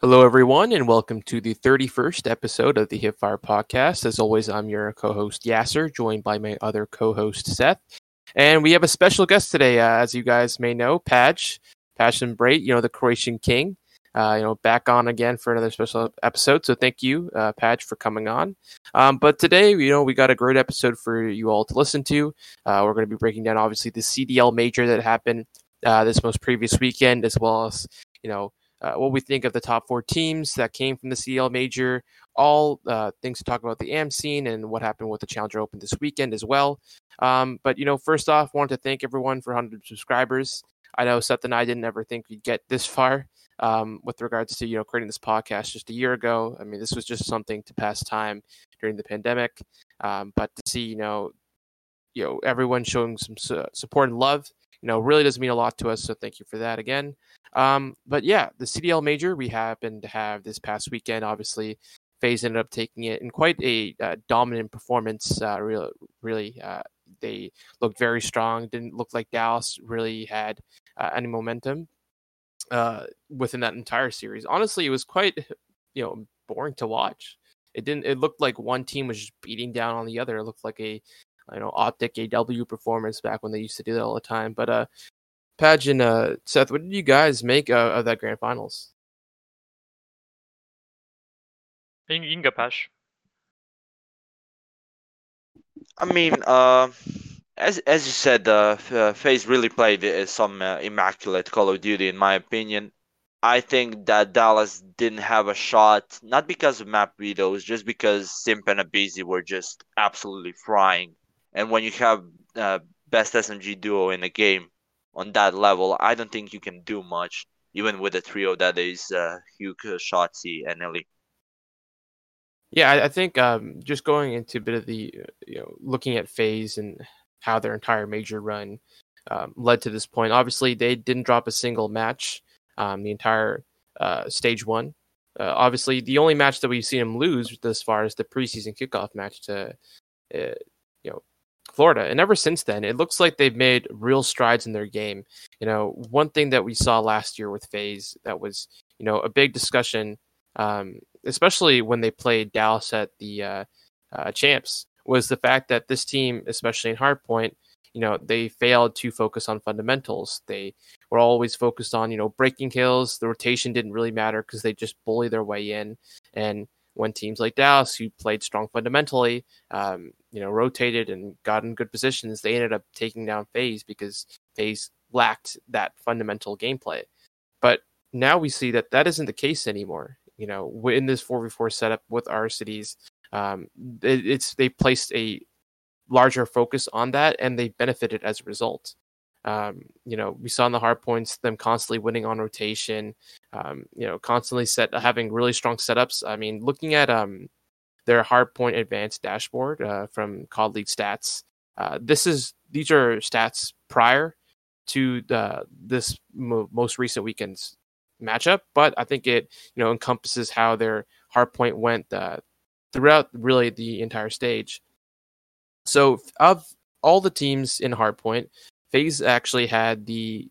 Hello, everyone, and welcome to the 31st episode of the Hipfire podcast. As always, I'm your co host, Yasser, joined by my other co host, Seth. And we have a special guest today, uh, as you guys may know, Paj, Passion Brait, you know, the Croatian King, uh, you know, back on again for another special episode. So thank you, uh, Paj, for coming on. Um, but today, you know, we got a great episode for you all to listen to. Uh, we're going to be breaking down, obviously, the CDL major that happened uh, this most previous weekend, as well as, you know, uh, what we think of the top four teams that came from the CL Major, all uh, things to talk about the AM scene and what happened with the Challenger Open this weekend as well. Um, but you know, first off, wanted to thank everyone for 100 subscribers. I know Seth and I didn't ever think we'd get this far um, with regards to you know creating this podcast just a year ago. I mean, this was just something to pass time during the pandemic, um, but to see you know you know everyone showing some su- support and love you know really does mean a lot to us so thank you for that again um, but yeah, the CDL major we happened to have this past weekend. Obviously, FaZe ended up taking it in quite a uh, dominant performance. Uh, really, really, uh, they looked very strong. Didn't look like Dallas really had uh, any momentum uh, within that entire series. Honestly, it was quite you know boring to watch. It didn't. It looked like one team was just beating down on the other. It looked like a you know optic AW performance back when they used to do that all the time. But uh, Paj and uh, Seth, what did you guys make uh, of that grand finals? You can go, Paj. I mean, uh, as as you said, uh, uh FaZe really played uh, some uh, immaculate Call of Duty, in my opinion. I think that Dallas didn't have a shot, not because of map vetoes, just because Simp and aBeZy were just absolutely frying. And when you have uh, best SMG duo in the game, on that level, I don't think you can do much, even with a trio that is uh, Huke, Shotzzy, and iLLeY. Yeah, I, I think um, just going into a bit of the, you know, looking at FaZe and how their entire major run um, led to this point. Obviously, they didn't drop a single match um, the entire uh, stage one. Uh, obviously, the only match that we've seen them lose thus far is the preseason kickoff match to, uh, Florida. And ever since then, it looks like they've made real strides in their game. You know, one thing that we saw last year with FaZe that was, you know, a big discussion, um, especially when they played Dallas at the uh, uh, champs, was the fact that this team, especially in Hardpoint, you know, they failed to focus on fundamentals. They were always focused on, you know, breaking kills. The rotation didn't really matter because they just bully their way in. And when teams like Dallas, who played strong fundamentally, um, you know, rotated and got in good positions, they ended up taking down FaZe because FaZe lacked that fundamental gameplay. But now we see that that isn't the case anymore. You know, in this 4v4 setup with Arcitys, um, it, it's they placed a larger focus on that and they benefited as a result. Um, you know, we saw in the hard points them constantly winning on rotation. Um, you know, constantly set having really strong setups. I mean, looking at um, their hard point advanced dashboard uh, from COD League Stats. Uh, this is these are stats prior to the this mo- most recent weekend's matchup, but I think it you know encompasses how their hard point went uh, throughout really the entire stage. So of all the teams in hardpoint, FaZe actually had the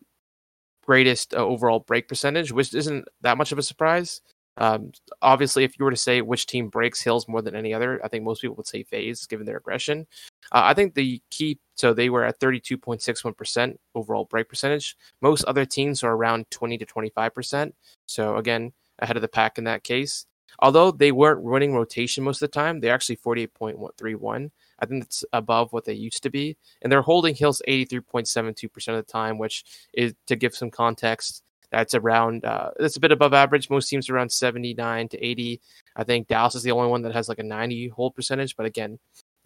greatest uh, overall break percentage, which isn't that much of a surprise. Um, obviously, if you were to say which team breaks hills more than any other, I think most people would say FaZe, given their aggression. Uh, I think the key, so they were at 32.61% overall break percentage. Most other teams are around 20 to 25%. So, again, ahead of the pack in that case. Although they weren't running rotation most of the time, they're actually 48.31. I think it's above what they used to be. And they're holding Hills 83.72% of the time, which is to give some context. That's around, uh, that's a bit above average. Most teams around 79 to 80. I think Dallas is the only one that has like a 90 hold percentage. But again,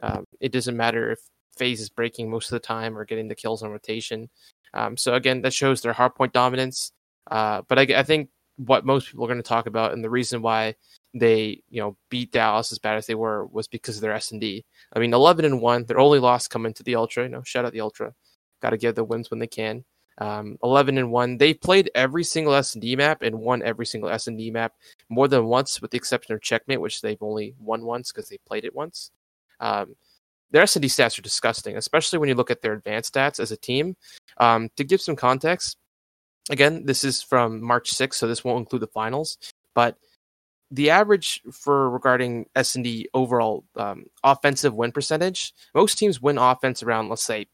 um, it doesn't matter if FaZe is breaking most of the time or getting the kills on rotation. Um, so again, that shows their hard point dominance. Uh, but I, I think what most people are going to talk about and the reason why they you know beat Dallas as bad as they were was because of their S and D. I mean, eleven and one, their only loss coming to the Ultra. You know, shout out the Ultra. Got to give the wins when they can. Um, 11 and 1 they played every single s&d map and won every single s&d map more than once with the exception of checkmate which they've only won once because they played it once um, their s&d stats are disgusting especially when you look at their advanced stats as a team um, to give some context again this is from march 6th so this won't include the finals but the average for regarding S and D overall um, offensive win percentage, most teams win offense around let's say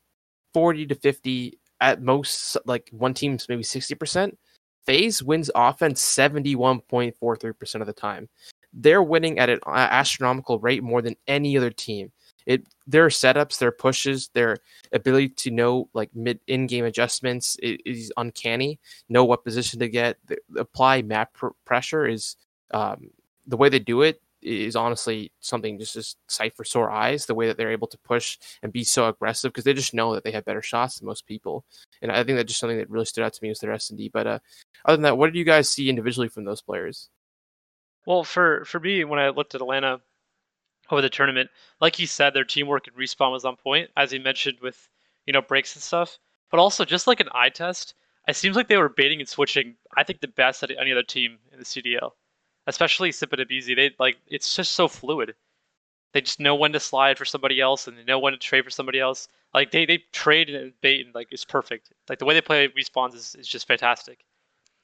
forty to fifty at most. Like one team's maybe sixty percent. FaZe wins offense seventy one point four three percent of the time. They're winning at an astronomical rate more than any other team. It their setups, their pushes, their ability to know like mid in game adjustments is uncanny. Know what position to get. Apply map pr- pressure is um, the way they do it is honestly something just just sight for sore eyes. The way that they're able to push and be so aggressive because they just know that they have better shots than most people, and I think that's just something that really stood out to me was their S and D. But uh, other than that, what did you guys see individually from those players? Well, for for me, when I looked at Atlanta over the tournament, like he said, their teamwork and respawn was on point, as he mentioned with you know breaks and stuff. But also, just like an eye test, it seems like they were baiting and switching. I think the best at any other team in the CDL especially Simp and Abezy, they like it's just so fluid. They just know when to slide for somebody else and they know when to trade for somebody else. Like they, they trade and bait and like it's perfect. Like the way they play respawns is, is just fantastic.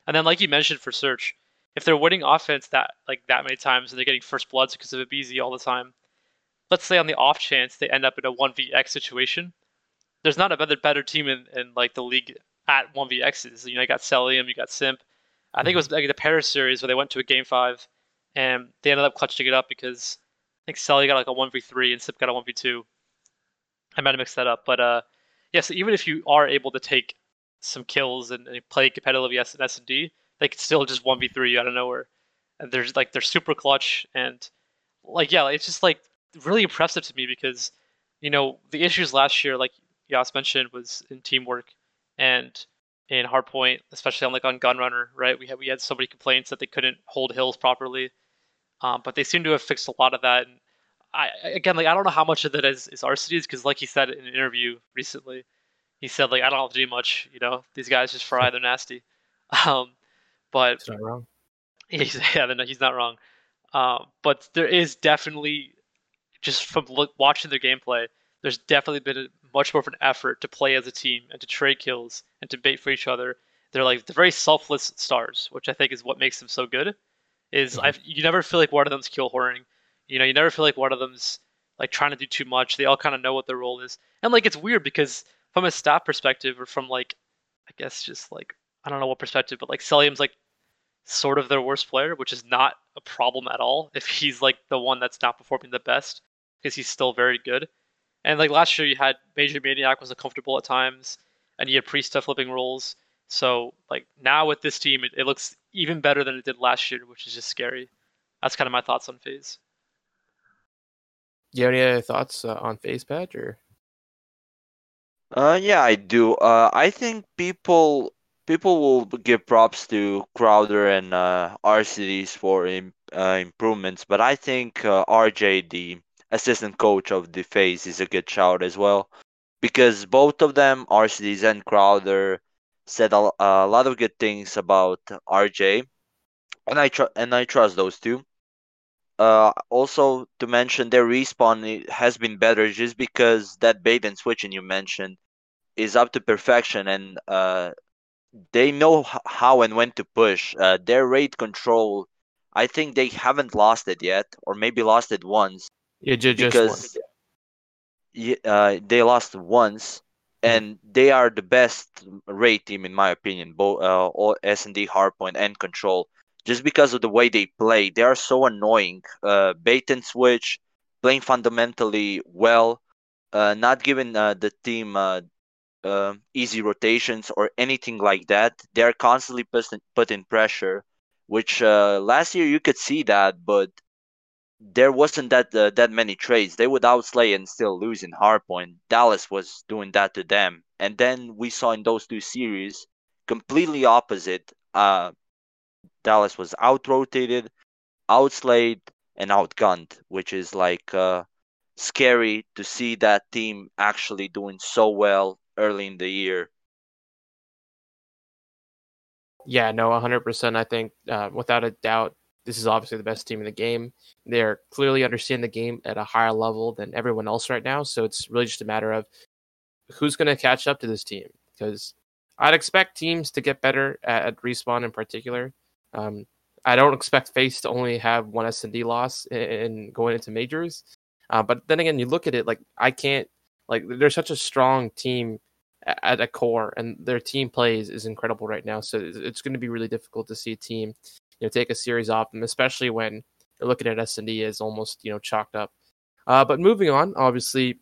And then like you mentioned for search, if they're winning offense that like that many times and they're getting first bloods because of Abezy all the time, let's say on the off chance they end up in a one vx situation, there's not a better better team in, in like the league at one vx's. You know, you got Cellium, you got Simp, I think it was like the Paris series where they went to a game five, and they ended up clutching it up because I think Sully got like a one v three and Simp got a one v two. I might have mixed that up, but uh, yeah. So even if you are able to take some kills and, and play competitively yes in S and D, they can still just one v three you out of nowhere. And there's like they're super clutch and like yeah, it's just like really impressive to me because you know the issues last year, like Yas mentioned, was in teamwork and in Hardpoint, especially on like on Gunrunner, right? We had we had so many complaints that they couldn't hold hills properly, um, but they seem to have fixed a lot of that. And I again, like I don't know how much of that is is Arcitys because, like he said in an interview recently, he said like I don't have to do much. You know, these guys just fry, they're nasty. Um, but he's not wrong. He's, yeah, he's not wrong. Um, but there is definitely just from look, watching their gameplay, there's definitely been a, much more of an effort to play as a team and to trade kills and to bait for each other. They're like they're very selfless stars, which I think is what makes them so good. Is mm-hmm. I you never feel like one of them's kill whoring. You know, you never feel like one of them's like trying to do too much. They all kind of know what their role is, and like it's weird because from a staff perspective or from like I guess just like I don't know what perspective, but like Cellium's like sort of their worst player, which is not a problem at all if he's like the one that's not performing the best because he's still very good. And like last year, you had Major Maniac was uncomfortable at times, and you had Priestahh flipping roles. So like now with this team, it, it looks even better than it did last year, which is just scary. That's kind of my thoughts on FaZe. Do you have any other thoughts uh, on FaZe Paj or? Uh, yeah, I do. Uh, I think people people will give props to Crowder and uh, Arcitys for Im- uh, improvements, but I think uh, RJ, the assistant coach of the FaZe is a good shout as well because both of them, Arcitys and Crowder, said a, a lot of good things about RJ, and I tr- and I trust those two. Uh, also to mention their respawn has been better just because that bait and switching you mentioned is up to perfection and uh, they know how and when to push. Uh, their Raid control, I think they haven't lost it yet, or maybe lost it once. Yeah, just because uh, they lost once, hmm. and they are the best Raid team in my opinion. Both uh, all S and D, hardpoint, and control. Just because of the way they play, they are so annoying. Uh, bait and switch, playing fundamentally well, uh, not giving uh, the team uh, uh, easy rotations or anything like that. They are constantly putting pressure, which uh, last year you could see that, but there wasn't that uh, that many trades. They would outslay and still lose in hardpoint. Dallas was doing that to them, and then we saw in those two series completely opposite. Uh, Dallas was out rotated, outslayed, and outgunned, which is like uh, scary to see that team actually doing so well early in the year. Yeah, no, 100%. I think uh, without a doubt, this is obviously the best team in the game. They're clearly understanding the game at a higher level than everyone else right now. So it's really just a matter of who's going to catch up to this team. Because I'd expect teams to get better at, at respawn in particular. Um, I don't expect FaZe to only have one S and D loss in, in, going into majors. Uh, but then again, you look at it like I can't like they're such a strong team at a core, and their team plays is incredible right now. So it's going to be really difficult to see a team, you know, take a series off them, especially when you're looking at S and D as almost you know chalked up. Uh, but moving on, obviously,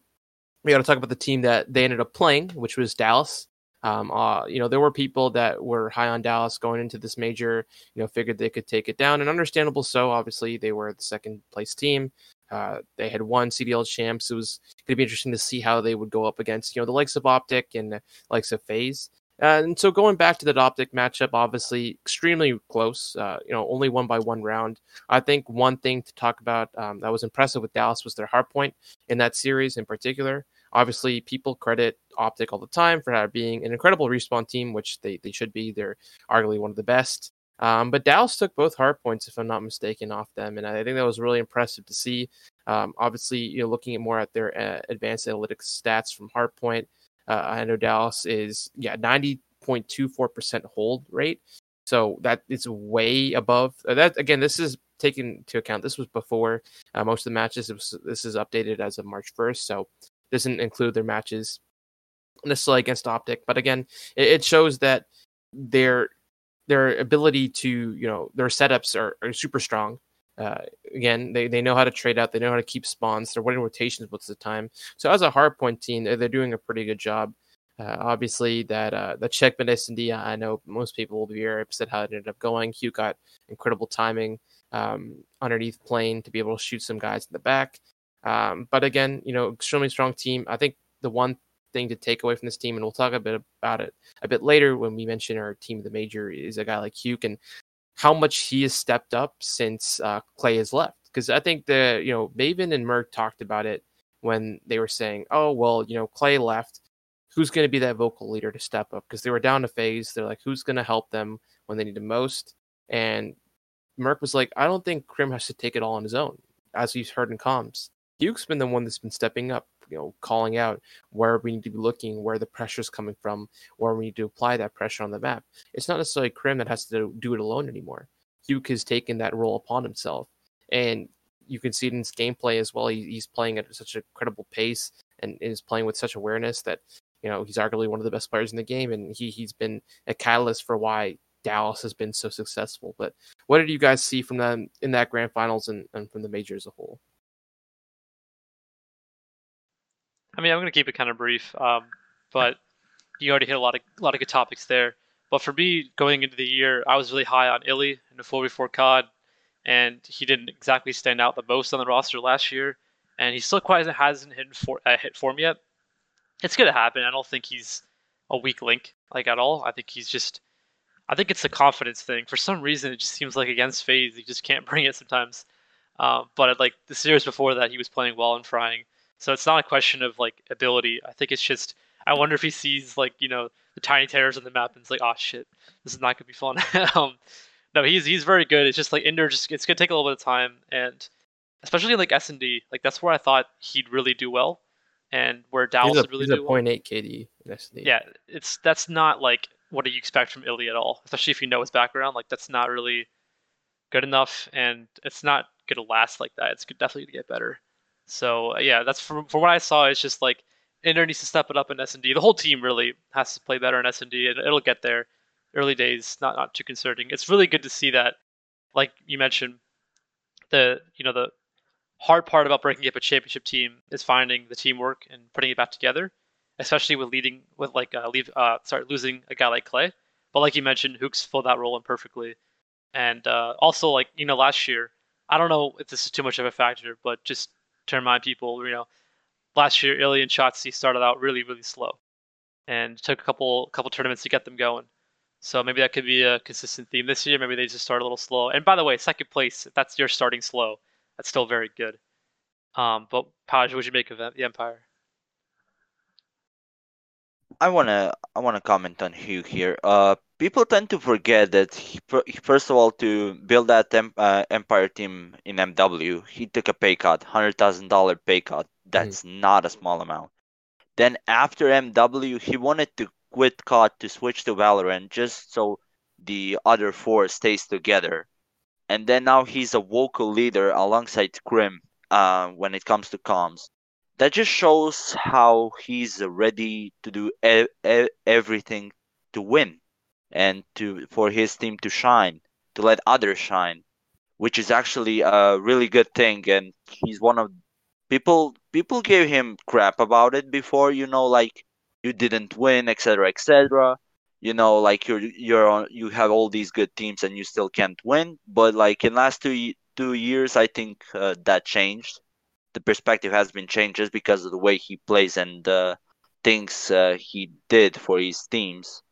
we got to talk about the team that they ended up playing, which was Dallas. Um, uh, you know, there were people that were high on Dallas going into this major, you know, figured they could take it down, and understandable so. Obviously, they were the second place team. Uh, they had won CDL champs. It was going to be interesting to see how they would go up against, you know, the likes of Optic and the likes of FaZe. Uh, and so going back to that Optic matchup, obviously extremely close. Uh, you know, only won by one round. I think one thing to talk about um, that was impressive with Dallas was their hard point in that series in particular. Obviously, people credit Optic all the time for being an incredible respawn team, which they, they should be. They're arguably one of the best. Um, but Dallas took both hard points, if I'm not mistaken, off them, and I think that was really impressive to see. Um, obviously, you know, looking at more at their uh, advanced analytics stats from hardpoint, uh, I know Dallas is yeah 90.24% hold rate, so that is way above uh, that. Again, this is taken into account. This was before uh, most of the matches. Was, this is updated as of March 1st, so doesn't include their matches necessarily against Optic. But again, it, it shows that their their ability to you know their setups are, are super strong. Uh, again, they, they know how to trade out. They know how to keep spawns. They're winning rotations most of the time. So as a hardpoint team, they're, they're doing a pretty good job. Uh, obviously, that uh, that checkmate SND, I know most people will be very upset how it ended up going. Huke got incredible timing um, underneath plane to be able to shoot some guys in the back. Um, but again, you know, extremely strong team. I think the one thing to take away from this team, and we'll talk a bit about it a bit later when we mention our team of the major, is a guy like Huke and how much he has stepped up since uh, Clay has left. Because I think the you know Maven and Merc talked about it when they were saying, "Oh well, you know Clay left. Who's going to be that vocal leader to step up?" Because they were down to phase. They're like, "Who's going to help them when they need the most?" And Merc was like, "I don't think Krim has to take it all on his own." As we've heard in comms, Huke's been the one that's been stepping up, you know, calling out where we need to be looking, where the pressure is coming from, where we need to apply that pressure on the map. It's not necessarily Krim that has to do it alone anymore. Huke has taken that role upon himself. And you can see it in his gameplay as well. He, he's playing at such a credible pace and is playing with such awareness that, you know, he's arguably one of the best players in the game. And he, he's been a catalyst for why Dallas has been so successful. But what did you guys see from them in that grand finals and, and from the major as a whole? I mean, I'm going to keep it kind of brief, um, but you already hit a lot of a lot of good topics there. But for me, going into the year, I was really high on Illy in the 4v4 COD, and he didn't exactly stand out the most on the roster last year, and he still quite hasn't hit, for, uh, hit form yet. It's going to happen. I don't think he's a weak link like at all. I think he's just, I think it's a confidence thing. For some reason, it just seems like against FaZe, he just can't bring it sometimes. Uh, but like the series before that, he was playing well and frying. So it's not a question of like ability. I think it's just I wonder if he sees like you know the tiny terrors on the map and it's like oh shit this is not gonna be fun. um, no, he's he's very good. It's just like Ender just it's gonna take a little bit of time and especially like S and D like that's where I thought he'd really do well and where Dallas a, would really he's do a 0.8 KD in S&D. Yeah, it's that's not like what do you expect from iLLeY at all, especially if you know his background. Like that's not really good enough, and it's not gonna last like that. It's definitely gonna get better. So yeah, that's from from what I saw. It's just like Ender needs to step it up in S and D. The whole team really has to play better in S and D, and it'll get there. Early days, not not too concerning. It's really good to see that, like you mentioned, the you know the hard part about breaking up a championship team is finding the teamwork and putting it back together, especially with leading with like uh, leave uh sorry losing a guy like Clay. But like you mentioned, Huke's filled that role in perfectly, and uh, also like you know last year, I don't know if this is too much of a factor, but just to remind people, you know, last year iLLeY and Shotzzy started out really, really slow, and took a couple couple tournaments to get them going. So maybe that could be a consistent theme this year. Maybe they just start a little slow. And by the way, second place, if that's your starting slow, that's still very good. Um, but Paj, what you make of the Empire? I wanna I wanna comment on Huke here. Uh, people tend to forget that he, first of all, to build that uh, Empire team in MW, he took a pay cut, hundred thousand dollar pay cut. That's mm. not a small amount. Then after MW, he wanted to quit COD to switch to Valorant just so the other four stays together. and then now he's a vocal leader alongside Krim uh, when it comes to comms. That just shows how he's ready to do e- e- everything to win and to for his team to shine, to let others shine, which is actually a really good thing. And he's one of people people gave him crap about it before, you know, like you didn't win, etc., etc you know like you're you're on you have all these good teams and you still can't win but like in last two two years i think uh, that changed the perspective has been changed just because of the way he plays and uh, things uh, he did for his teams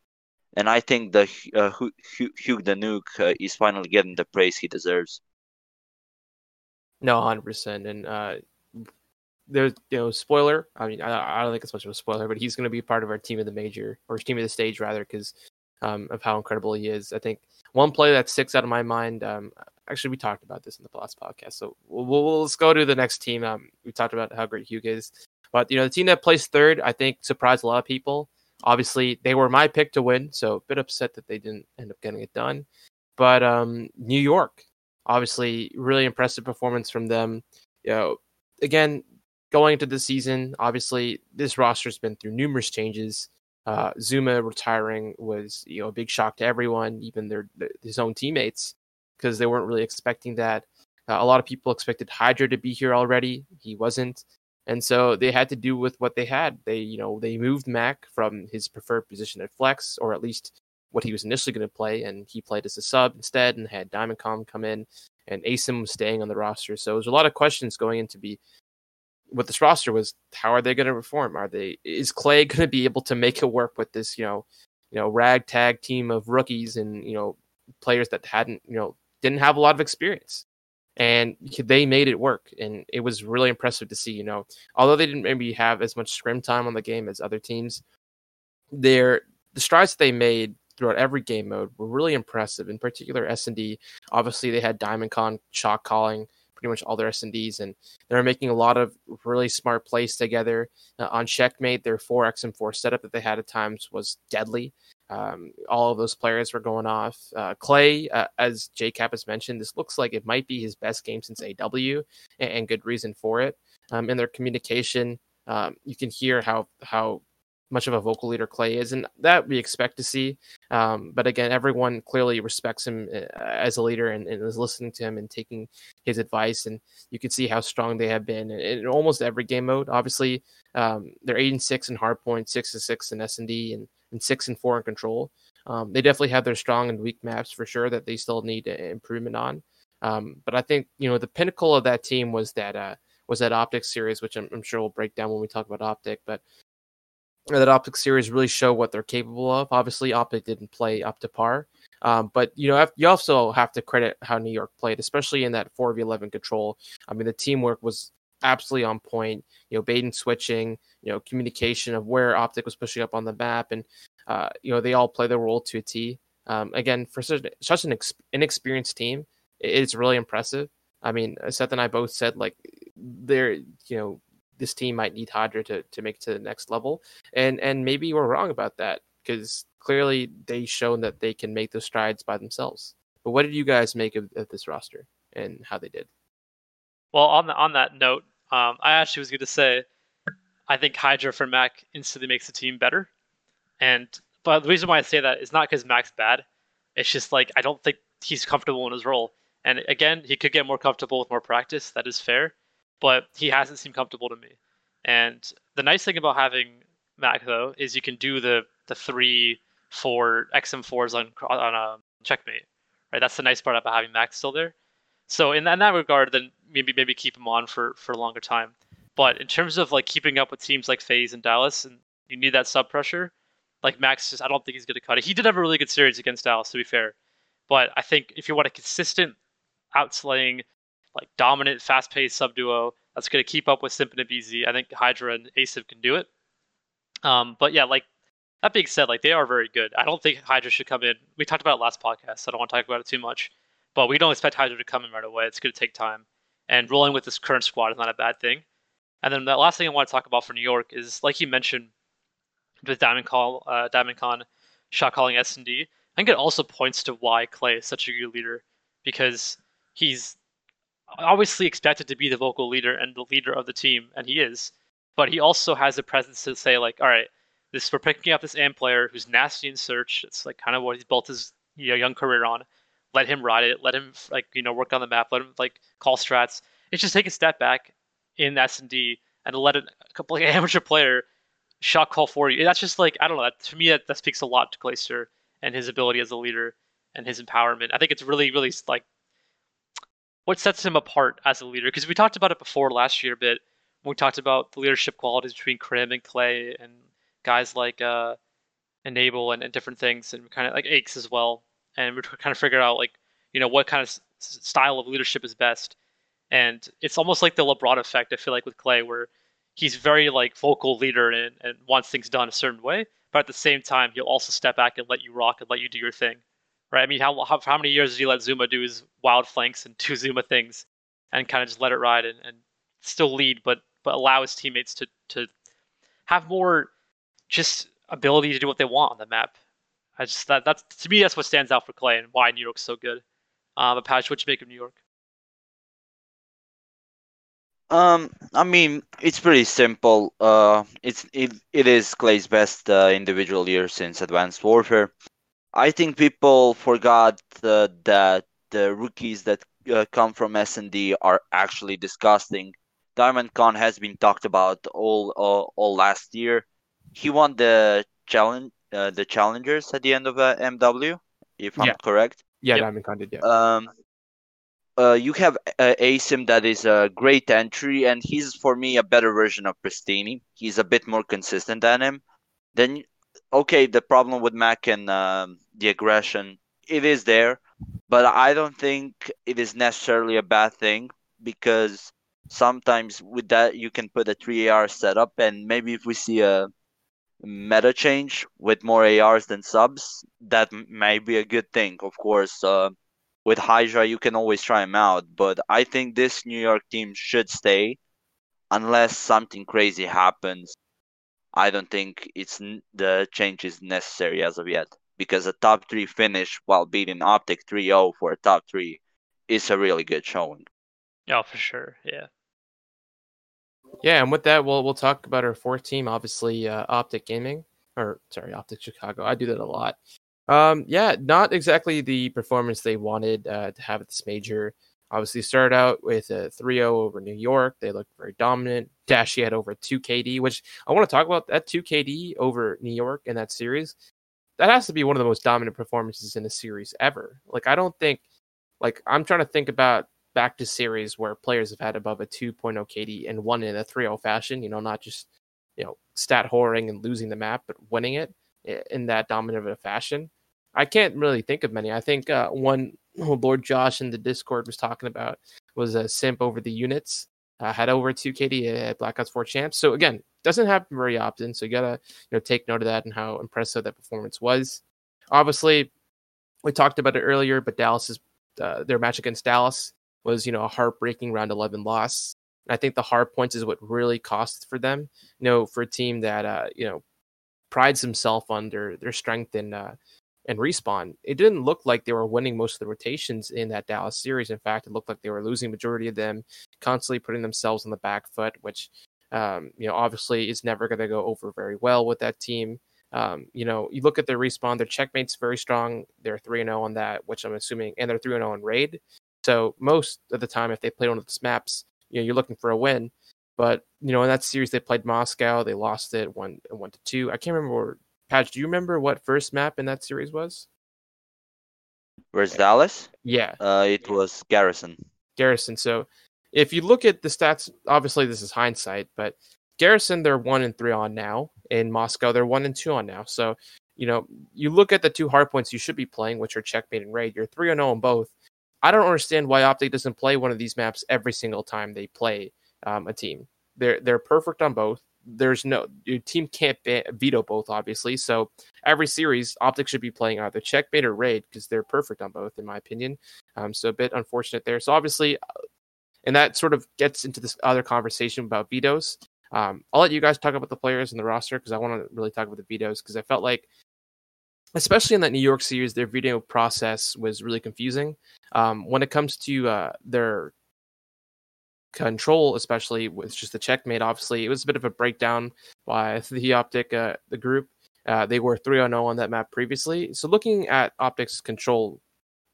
and i think the uh, Huke, Huke the nuke uh, is finally getting the praise he deserves no 100% and uh there's you know spoiler. I mean, I, I, don't think it's much of a spoiler, but he's going to be part of our team of the major or team of the stage rather, because um, of how incredible he is. I think one play that sticks out of my mind. Um, actually, we talked about this in the last podcast, so we'll, we'll, let's go to the next team. Um, we talked about how great Huke is, but you know the team that placed third, I think surprised a lot of people. Obviously, they were my pick to win, so a bit upset that they didn't end up getting it done. But um, New York, obviously, really impressive performance from them. You know, again, going into the season, obviously this roster's been through numerous changes. Uh, Zooma retiring was you know a big shock to everyone, even their his own teammates, because they weren't really expecting that. Uh, a lot of people expected Hydra to be here already. He wasn't, and so they had to do with what they had. They you know they moved Mack from his preferred position at flex, or at least what he was initially going to play, and he played as a sub instead, and had Diamondcon come in, and Asim was staying on the roster. So there's a lot of questions going into be what this roster was how are they going to reform? Are they is Clay going to be able to make it work with this you know you know ragtag team of rookies and you know players that hadn't you know didn't have a lot of experience and they made it work and it was really impressive to see you know although they didn't maybe have as much scrim time on the game as other teams their the strides that they made throughout every game mode were really impressive in particular s&d obviously they had diamondcon shot calling pretty much all their S&Ds, and they were making a lot of really smart plays together. Uh, on Checkmate, their 4 XM4 setup that they had at times was deadly. Um, all of those players were going off. Uh, Clay, uh, as Cap has mentioned, this looks like it might be his best game since AW, and, and good reason for it. Um, in their communication, um, you can hear how how much of a vocal leader Clay is, and that we expect to see. Um, but again, everyone clearly respects him uh, as a leader and, and, is listening to him and taking his advice. And you can see how strong they have been in, in almost every game mode. Obviously, um, they're eight and six in hardpoint, six and six in S and D, and and six and four in control. Um, they definitely have their strong and weak maps for sure that they still need improvement on. Um, but I think you know the pinnacle of that team was that uh, was that optic series, which I'm, I'm, sure we'll break down when we talk about optic. But that Optic series really show what they're capable of. Obviously, Optic didn't play up to par, um, but you know you also have to credit how New York played, especially in that four v eleven control. I mean, the teamwork was absolutely on point. You know, and switching, you know, communication of where Optic was pushing up on the map, and uh, you know they all play their role to a T. Um, again, for such, such an ex- inexperienced team, it's really impressive. I mean, Seth and I both said like they're you know this team might need Hydra to, to make it to the next level. And and maybe we're wrong about that because clearly they've shown that they can make those strides by themselves. But what did you guys make of, of this roster and how they did? Well, on the, on that note, um, I actually was going to say, I think Hydra for Mack instantly makes the team better. And but the reason why I say that is not because Mack's bad. It's just like I don't think he's comfortable in his role. And again, he could get more comfortable with more practice. That is fair but he hasn't seemed comfortable to me. And the nice thing about having Mack though is you can do the the three, four XM4s on on a checkmate, right? That's the nice part about having Mack still there. So in that, in that regard, then maybe maybe keep him on for for a longer time. But in terms of like keeping up with teams like FaZe and Dallas, and you need that sub pressure, like Max just I don't think he's gonna cut it. He did have a really good series against Dallas, to be fair. But I think if you want a consistent outslaying like dominant, fast paced sub duo that's going to keep up with Simp and aBeZy. I think Hydra and Asim can do it. Um, but yeah, like that being said, like they are very good. I don't think Hydra should come in. We talked about it last podcast, so I don't want to talk about it too much. But we don't expect Hydra to come in right away. It's going to take time. And rolling with this current squad is not a bad thing. And then the last thing I want to talk about for New York is, like you mentioned, with Diamond Call, uh, Diamond Con, shot calling S and D. I think it also points to why Clay is such a good leader because he's obviously expected to be the vocal leader and the leader of the team, and he is. But he also has the presence to say like, all right, this we're picking up this AM player who's nasty in search. It's like kind of what he's built his you know, young career on. Let him ride it. Let him like you know work on the map. Let him like call strats. It's just take a step back in S and D and let a couple like amateur player shot call for you. That's just like I don't know. That, to me, that, that speaks a lot to Clayster and his ability as a leader and his empowerment. I think it's really, really like what sets him apart as a leader. Because we talked about it before last year a bit. When we talked about the leadership qualities between Krim and Clay and guys like uh, Enable and, and different things, and kind of like Aches as well. And we're kind of figuring out like you know what kind of s- style of leadership is best. And it's almost like the LeBron effect. I feel like with Clay, where he's very like vocal leader and, and wants things done a certain way, but at the same time he'll also step back and let you rock and let you do your thing, right? I mean, how how, how many years did he let Zooma do his wild flanks and do Zooma things, and kind of just let it ride and, and still lead, but but allow his teammates to to have more just ability to do what they want on the map. I just that that's to me that's what stands out for Clay and why New York's so good. Um, but Paj, what you make of New York? Um, I mean, it's pretty simple. Uh, it's it it is Clay's best uh, individual year since Advanced Warfare. I think people forgot uh, that the rookies that uh, come from S and D are actually disgusting. Diamondcon has been talked about all all, all last year. He won the challenge uh, the challengers at the end of uh, MW, if I'm correct. Yeah, Yep. Diamond. Yeah. Um, uh, you have uh, Asim that is a great entry, and he's for me a better version of Prestinni. He's a bit more consistent than him. Then, okay, the problem with Mack and um, the aggression, it is there, but I don't think it is necessarily a bad thing because sometimes with that you can put a three AR setup, and maybe if we see a meta change with more ARs than subs, that may be a good thing. Of course, uh, with Hydra, you can always try him out, but I think this New York team should stay unless something crazy happens. I don't think it's the change is necessary as of yet because a top three finish while beating Optic 3-0 for a top three is a really good showing. Oh, for sure. Yeah. Yeah, and with that, we'll we'll talk about our fourth team. Obviously, uh, Optic Gaming, or sorry, Optic Chicago. I do that a lot. Um, yeah, not exactly the performance they wanted uh, to have at this major. Obviously, started out with a 3-0 over New York. They looked very dominant. Dashy had over 2 KD, which I want to talk about that 2 KD over New York in that series. That has to be one of the most dominant performances in a series ever. Like, I don't think, like, I'm trying to think about back to series where players have had above a 2.0 KD and won in a 3-0 fashion, you know, not just, you know, stat whoring and losing the map, but winning it in that dominant of a fashion. I can't really think of many. I think uh, one Lord Josh in the Discord was talking about was a simp over the units. Uh, had over 2 KD at Black Ops 4 champs. So again, doesn't happen very often. So you gotta you know take note of that and how impressive that performance was. Obviously, we talked about it earlier, but Dallas's uh, their match against Dallas was you know a heartbreaking round 11 loss. And I think the hard points is what really cost for them. You know, for a team that uh, you know prides himself on their their strength and uh, and respawn. It didn't look like they were winning most of the rotations in that Dallas series. In fact, it looked like they were losing majority of them, constantly putting themselves on the back foot, which um, you know obviously is never going to go over very well with that team. Um, you know, you look at their respawn, their checkmate's very strong. They're 3 0 on that, which I'm assuming, and they're 3 0 on raid. So most of the time, if they play one of those maps, you know, you're looking for a win. But you know, in that series, they played Moscow. They lost it one one to two. I can't remember. Paj, do you remember what first map in that series was? Where's Dallas? Yeah, Uh, it was Garrison. Garrison. So if you look at the stats, obviously this is hindsight, but Garrison they're one and three on now. In Moscow, they're one and two on now. So you know, you look at the two hard points you should be playing, which are checkmate and raid. You're three and zero on both. I don't understand why Optic doesn't play one of these maps every single time they play um, a team. They're they're perfect on both. There's no your team can't veto both, obviously. So every series, Optic should be playing either checkmate or raid because they're perfect on both, in my opinion. Um, so a bit unfortunate there. So obviously, uh, and that sort of gets into this other conversation about vetoes. Um, I'll let you guys talk about the players and the roster because I want to really talk about the vetoes because I felt like especially in that New York series, their veto process was really confusing. Um, when it comes to uh, their control, especially with just the checkmate, obviously it was a bit of a breakdown by the Optic, uh, the group. Uh, they were 3 0 on that map previously. So looking at Optic's control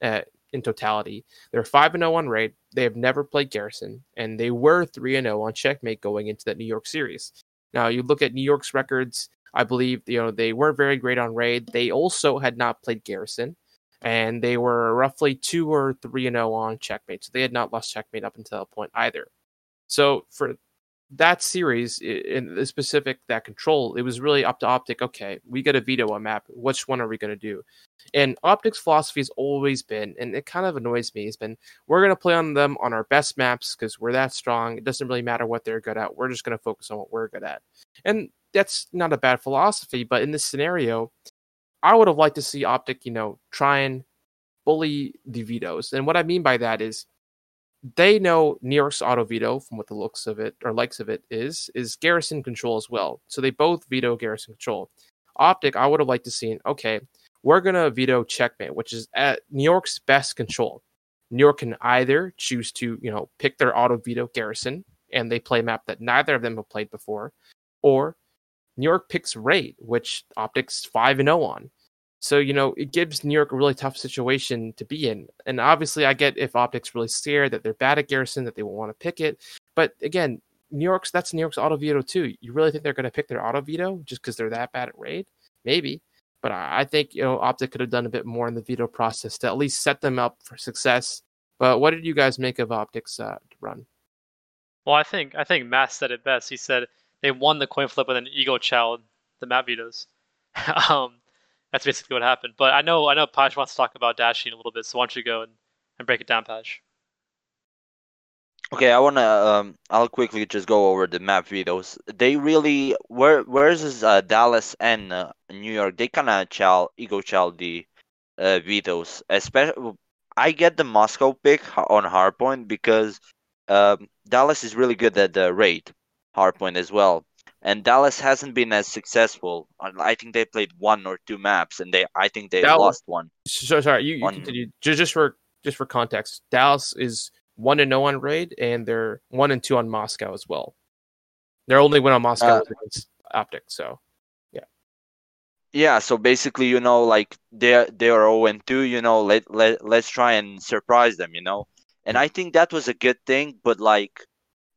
uh, in totality, they're 5 0 on Raid. They have never played Garrison, and they were 3 0 on Checkmate going into that New York series. Now, you look at New York's records, I believe you know they weren't very great on Raid. They also had not played Garrison, and they were roughly 2 or 3 and 0 on Checkmate. So they had not lost Checkmate up until that point either. So for that series in the specific that control it was really up to optic okay we got to veto a map which one are we going to do and optic's philosophy has always been and it kind of annoys me has been we're going to play on them on our best maps because we're that strong it doesn't really matter what they're good at we're just going to focus on what we're good at and that's not a bad philosophy but in this scenario i would have liked to see optic you know try and bully the vetoes and what i mean by that is they know York's auto veto, from what the looks of it or likes of it is, is garrison control as well. So they both veto garrison control. Optic, I would have liked to see, okay, we're gonna veto checkmate, which is at New York's best control. New York can either choose to, you know, pick their auto veto garrison and they play a map that neither of them have played before, or New York picks raid, which Optic's five and 0 on. So, you know, it gives New York a really tough situation to be in. And obviously, I get if Optics really scared that they're bad at Garrison, that they won't want to pick it. But again, New York's that's New York's auto veto too. You really think they're going to pick their auto veto just because they're that bad at raid? Maybe. But I think, you know, Optic could have done a bit more in the veto process to at least set them up for success. But what did you guys make of Optic's uh, run? Well, I think I think Matt said it best. He said they won the coin flip with an ego child, the map vetoes. um, that's basically what happened. But I know I know Paj wants to talk about dashing a little bit, so why don't you go and, and break it down, Paj? Okay, I wanna um, I'll quickly just go over the map vetoes. They really where where's uh, Dallas and uh, New York? They kind of child ego child the uh, vetoes. Especially, I get the Moscow pick on hardpoint because um, Dallas is really good at the raid hardpoint as well and Dallas hasn't been as successful. I think they played one or two maps, and they I think they Dallas, lost one. So sorry, you, you continue. Just, just for just for context, Dallas is one and no on raid, and they're one and two on Moscow as well. Their only win on Moscow uh, against Optic. So yeah, yeah. So basically, you know, like they're they're zero and two. You know, let let let's try and surprise them. You know, and I think that was a good thing. But like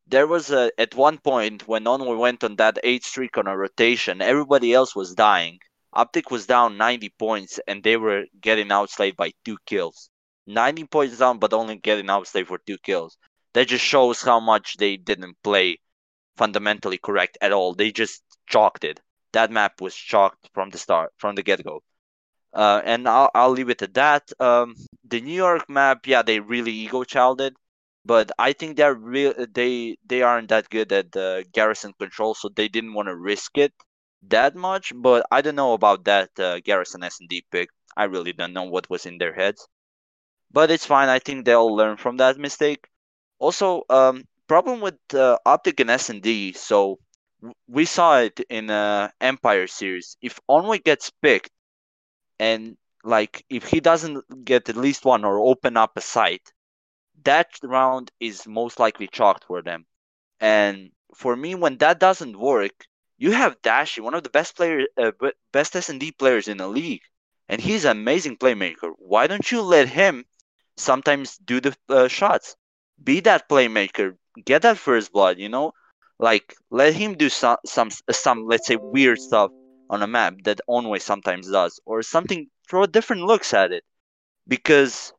there was a at one point when Envoy went on that eight streak on a rotation, everybody else was dying. Optic was down 90 points and they were getting outslayed by two kills. 90 points down, but only getting outslayed for two kills. That just shows how much they didn't play fundamentally correct at all. They just chalked it. That map was chalked from the start, from the get go. Uh, and I'll, I'll leave it at that. Um, the New York map, yeah, they really ego childed but I think they're real. They they aren't that good at the garrison control, so they didn't want to risk it that much. But I don't know about that uh, garrison S and D pick. I really don't know what was in their heads. But it's fine. I think they'll learn from that mistake. Also, um, problem with uh, Optic and S and D. So we saw it in uh, Empire series. If Envoy gets picked, and like if he doesn't get at least one or open up a site, that round is most likely chalked for them. And for me, when that doesn't work, you have Dashy, one of the best player, uh, best S and D players in the league, and he's an amazing playmaker. Why don't you let him sometimes do the uh, shots? Be that playmaker, get that first blood. You know, like let him do some some some let's say weird stuff on a map that Envoy sometimes does, or something. Throw different looks at it, because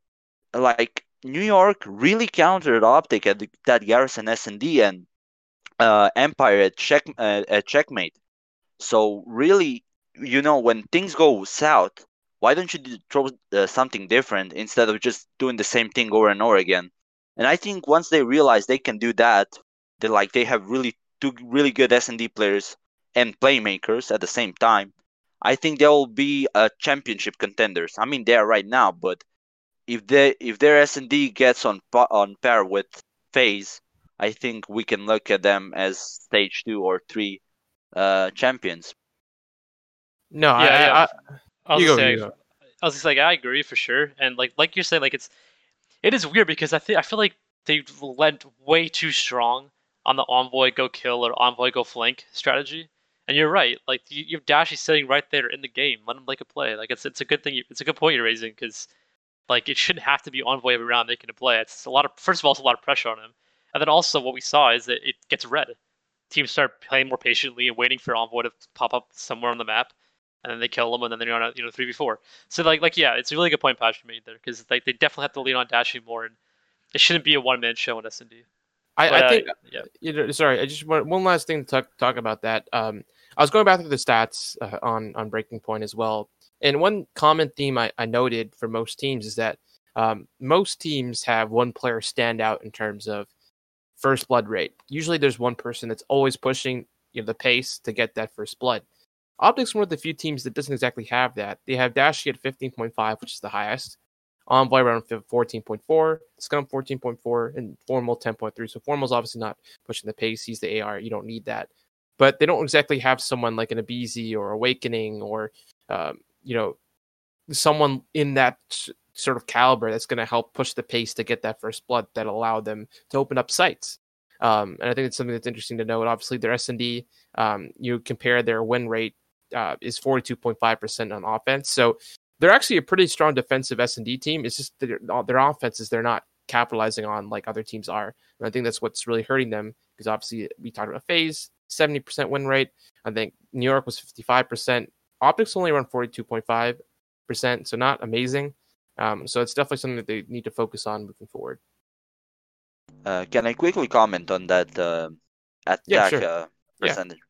like New York really countered Optic at the, that Garrison S&D and uh, Empire at check uh, at checkmate. So really, you know, when things go south, why don't you throw uh, something different instead of just doing the same thing over and over again? And I think once they realize they can do that, they like they have really two really good S&D players and playmakers at the same time. I think they'll be uh, championship contenders. I mean, they are right now, but if they if their S and D gets on on par with FaZe, I think we can look at them as stage two or three uh, champions. No, yeah, I, yeah. I, I was You gonna go, say, you. I was just like, I agree for sure, and like like you're saying, like it's it is weird because I think I feel like they went way too strong on the envoy go kill or envoy go flank strategy. And you're right, like you, you have Dashy sitting right there in the game. Let him make a play. Like it's it's a good thing. You, it's a good point you're raising because like it shouldn't have to be envoy every round making a play. It's a lot of first of all, it's a lot of pressure on him, and then also what we saw is that it gets red. Teams start playing more patiently and waiting for envoy to pop up somewhere on the map, and then they kill them, and then they're on a you know three v four. So like like yeah, it's a really good point Patrick made there because like they definitely have to lean on Dashy more, and it shouldn't be a one man show in S and D. I, But, I uh, think yeah. you know, sorry, I just want one last thing to talk, talk about that. Um, I was going back through the stats uh, on on Breaking Point as well, and one common theme I, I noted for most teams is that um, most teams have one player stand out in terms of first blood rate. Usually, there's one person that's always pushing you know the pace to get that first blood. Optics one of the few teams that doesn't exactly have that. They have Dashy at 15.5, which is the highest. Envoy around 14.4, Scump 14.4, and Formal 10.3. So Formal's obviously not pushing the pace. He's the AR. You don't need that. But they don't exactly have someone like an aBeZy or Awakening or, um, you know, someone in that sort of caliber that's going to help push the pace to get that first blood that allow them to open up sites. Um, and I think it's something that's interesting to note. Obviously, their S and D, um, you compare their win rate uh, is 42.5% on offense. So they're actually a pretty strong defensive S and D team. It's just their, their offenses they're not capitalizing on like other teams are, and I think that's what's really hurting them because obviously we talked about FaZe seventy percent win rate. I think New York was fifty five percent. Optics only around forty two point five percent, so not amazing. Um, so it's definitely something that they need to focus on moving forward. Uh, can I quickly comment on that uh, attack Yeah, sure. uh, Yeah. percentage?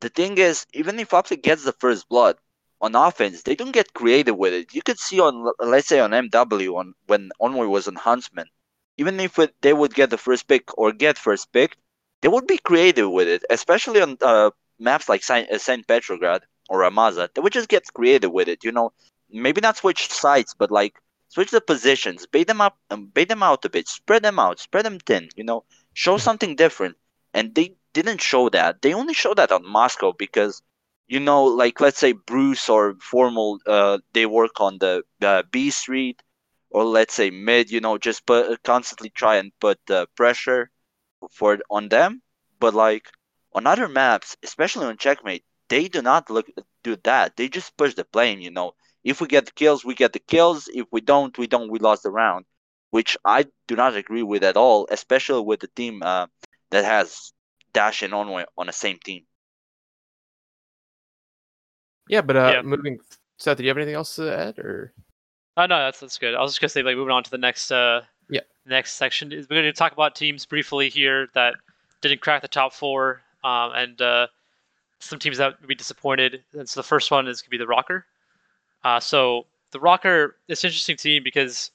The thing is, even if Optic gets the first blood on offense, they don't get creative with it. You could see on, let's say, on MW, on when Envoy was on Huntsmen, even if it, they would get the first pick or get first pick, they would be creative with it, especially on uh, maps like Saint, uh, Saint Petrograd or Rammaza. They would just get creative with it. You know, maybe not switch sides, but like switch the positions, bait them up, um, bait them out a bit, spread them out, spread them thin. You know, show something different. And they didn't show that. They only showed that on Moscow because, you know, like let's say Bruce or Formal, uh, they work on the uh, B Street, or let's say mid. You know, just put constantly try and put uh, pressure for on them. But like on other maps, especially on Checkmate, they do not look do that. They just push the plane. You know, if we get the kills, we get the kills. If we don't, we don't. We lost the round, which I do not agree with at all. Especially with the team uh, that has Dash and Envoy on the same team. Yeah, but uh, Yeah. moving. Seth, do you have anything else to add or? Oh no, that's that's good. I was just gonna say like moving on to the next uh Yeah. next section is we're gonna talk about teams briefly here that didn't crack the top four, um, and uh, some teams that would be disappointed. And so the first one is gonna be the Rokkr. Uh, so the Rokkr, it's an interesting team because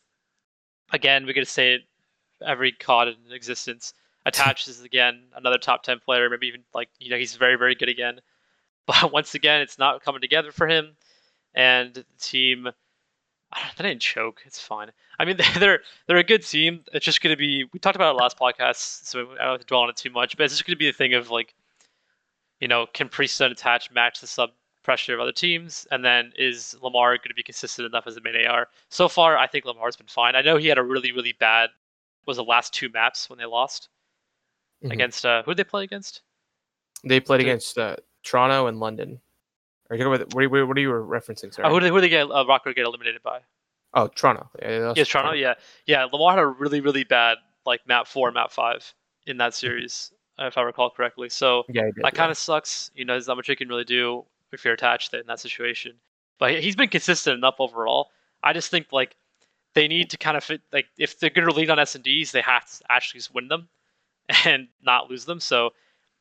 again we're gonna say it every COD in existence. Attach's again another top ten player, maybe even like you know he's very very good again. But once again, it's not coming together for him, and the team they didn't choke. It's fine. I mean, they're they're a good team. It's just going to be. We talked about it last podcast, so I don't have to dwell on it too much. But it's just going to be a thing of like, you know, can Priest Attach match the sub pressure of other teams, and then is Lamar going to be consistent enough as a main AR? So far, I think Lamar's been fine. I know he had a really really bad. Was the last two maps when they lost Mhm. against uh, who did they play against? They played Did- against uh, Toronto and London. Are you about what? Are you, what are you referencing? Sorry. Oh, who did who did they get uh, Rokkr get eliminated by? oh, Toronto. Yeah, Yes, Toronto. Yeah, yeah. Lamar had a really, really bad like map four, map five in that series, if I recall correctly. So Yeah, did, that yeah. kind of sucks. You know, there's not much you can really do if you're attached in that situation. But he- he's been consistent enough overall. I just think like they need to kind of fit like if they're going to lead on S and Ds, they have to actually just win them and not lose them. So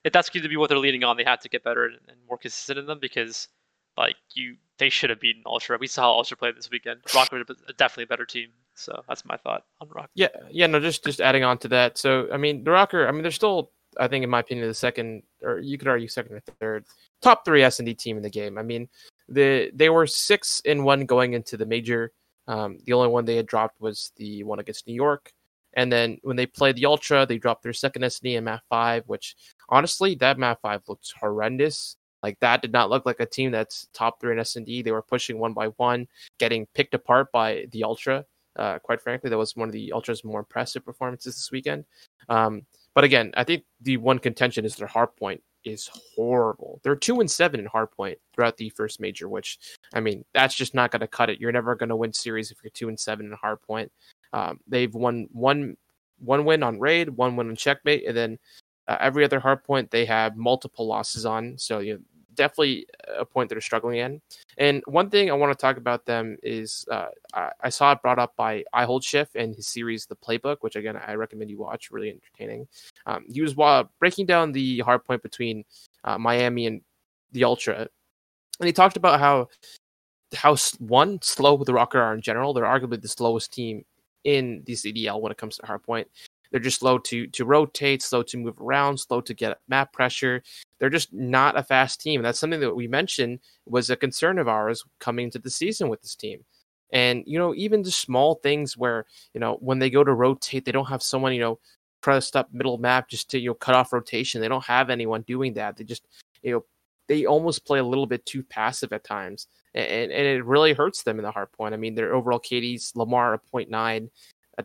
if that's going to be what they're leading on, they have to get better and, and more consistent in them because like you, they should have beaten Ultra. We saw how Ultra played this weekend. Rock was definitely a better team. So that's my thought on Rock. Yeah, yeah, no, just just adding on to that. So, I mean, the Rokkr, I mean, they're still, I think, in my opinion, the second, or you could argue second or third, top three S and D team in the game. I mean, the they were six in one going into the major. Um, the only one they had dropped was the one against New York, and then when they played the Ultra, they dropped their second S and D in Map Five, which honestly, that Map Five looked horrendous. Like that did not look like a team that's top three in S and D. They were pushing one by one, getting picked apart by the Ultra. Uh, quite frankly, that was one of the Ultra's more impressive performances this weekend. Um, but again, I think the one contention is their hard point is horrible. They're two and seven in hardpoint throughout the first major, which I mean that's just not going to cut it. You're never going to win series if you're two and seven in hardpoint. Um, they've won one one win on raid, one win on checkmate, and then uh, every other hardpoint they have multiple losses on. So you know, definitely a point they're struggling in. And one thing I want to talk about them is uh, I, I, saw it brought up by I Hold Shift and his series The Playbook, which again I recommend you watch. Really entertaining. Um, he was while breaking down the hard point between uh, Miami and the Ultra, and he talked about how how one slow the Rokkr are in general. They're arguably the slowest team in the CDL when it comes to hardpoint. They're just slow to to rotate, slow to move around, slow to get map pressure. They're just not a fast team. That's something that we mentioned was a concern of ours coming into the season with this team. And you know, even the small things where you know when they go to rotate, they don't have someone you know pressed up middle map just to you know cut off rotation. They don't have anyone doing that. They just you know they almost play a little bit too passive at times, and, and it really hurts them in the hard point. I mean, their overall KDs, Lamar a 0.9,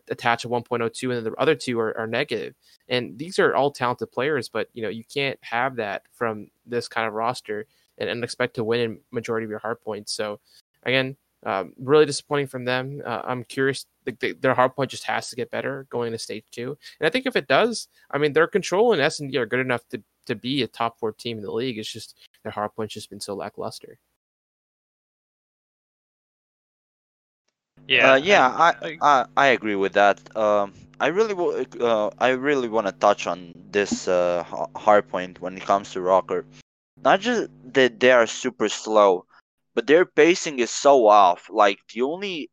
Attach a 1.02 and the other two are, are negative. And these are all talented players but you know you can't have that from this kind of roster and, and expect to win in majority of your hard points. So again um, really disappointing from them. Uh, i'm curious the, their hard point just has to get better going into stage two. And i think if it does i mean their control and s&d are good enough to, to be a top four team in the league. It's just their hard point's just been so lackluster Yeah, uh, yeah, I, I I agree with that. Um, I really w- uh, I really want to touch on this uh, hard point when it comes to Rokkr. Not just that they are super slow, but their pacing is so off. Like the only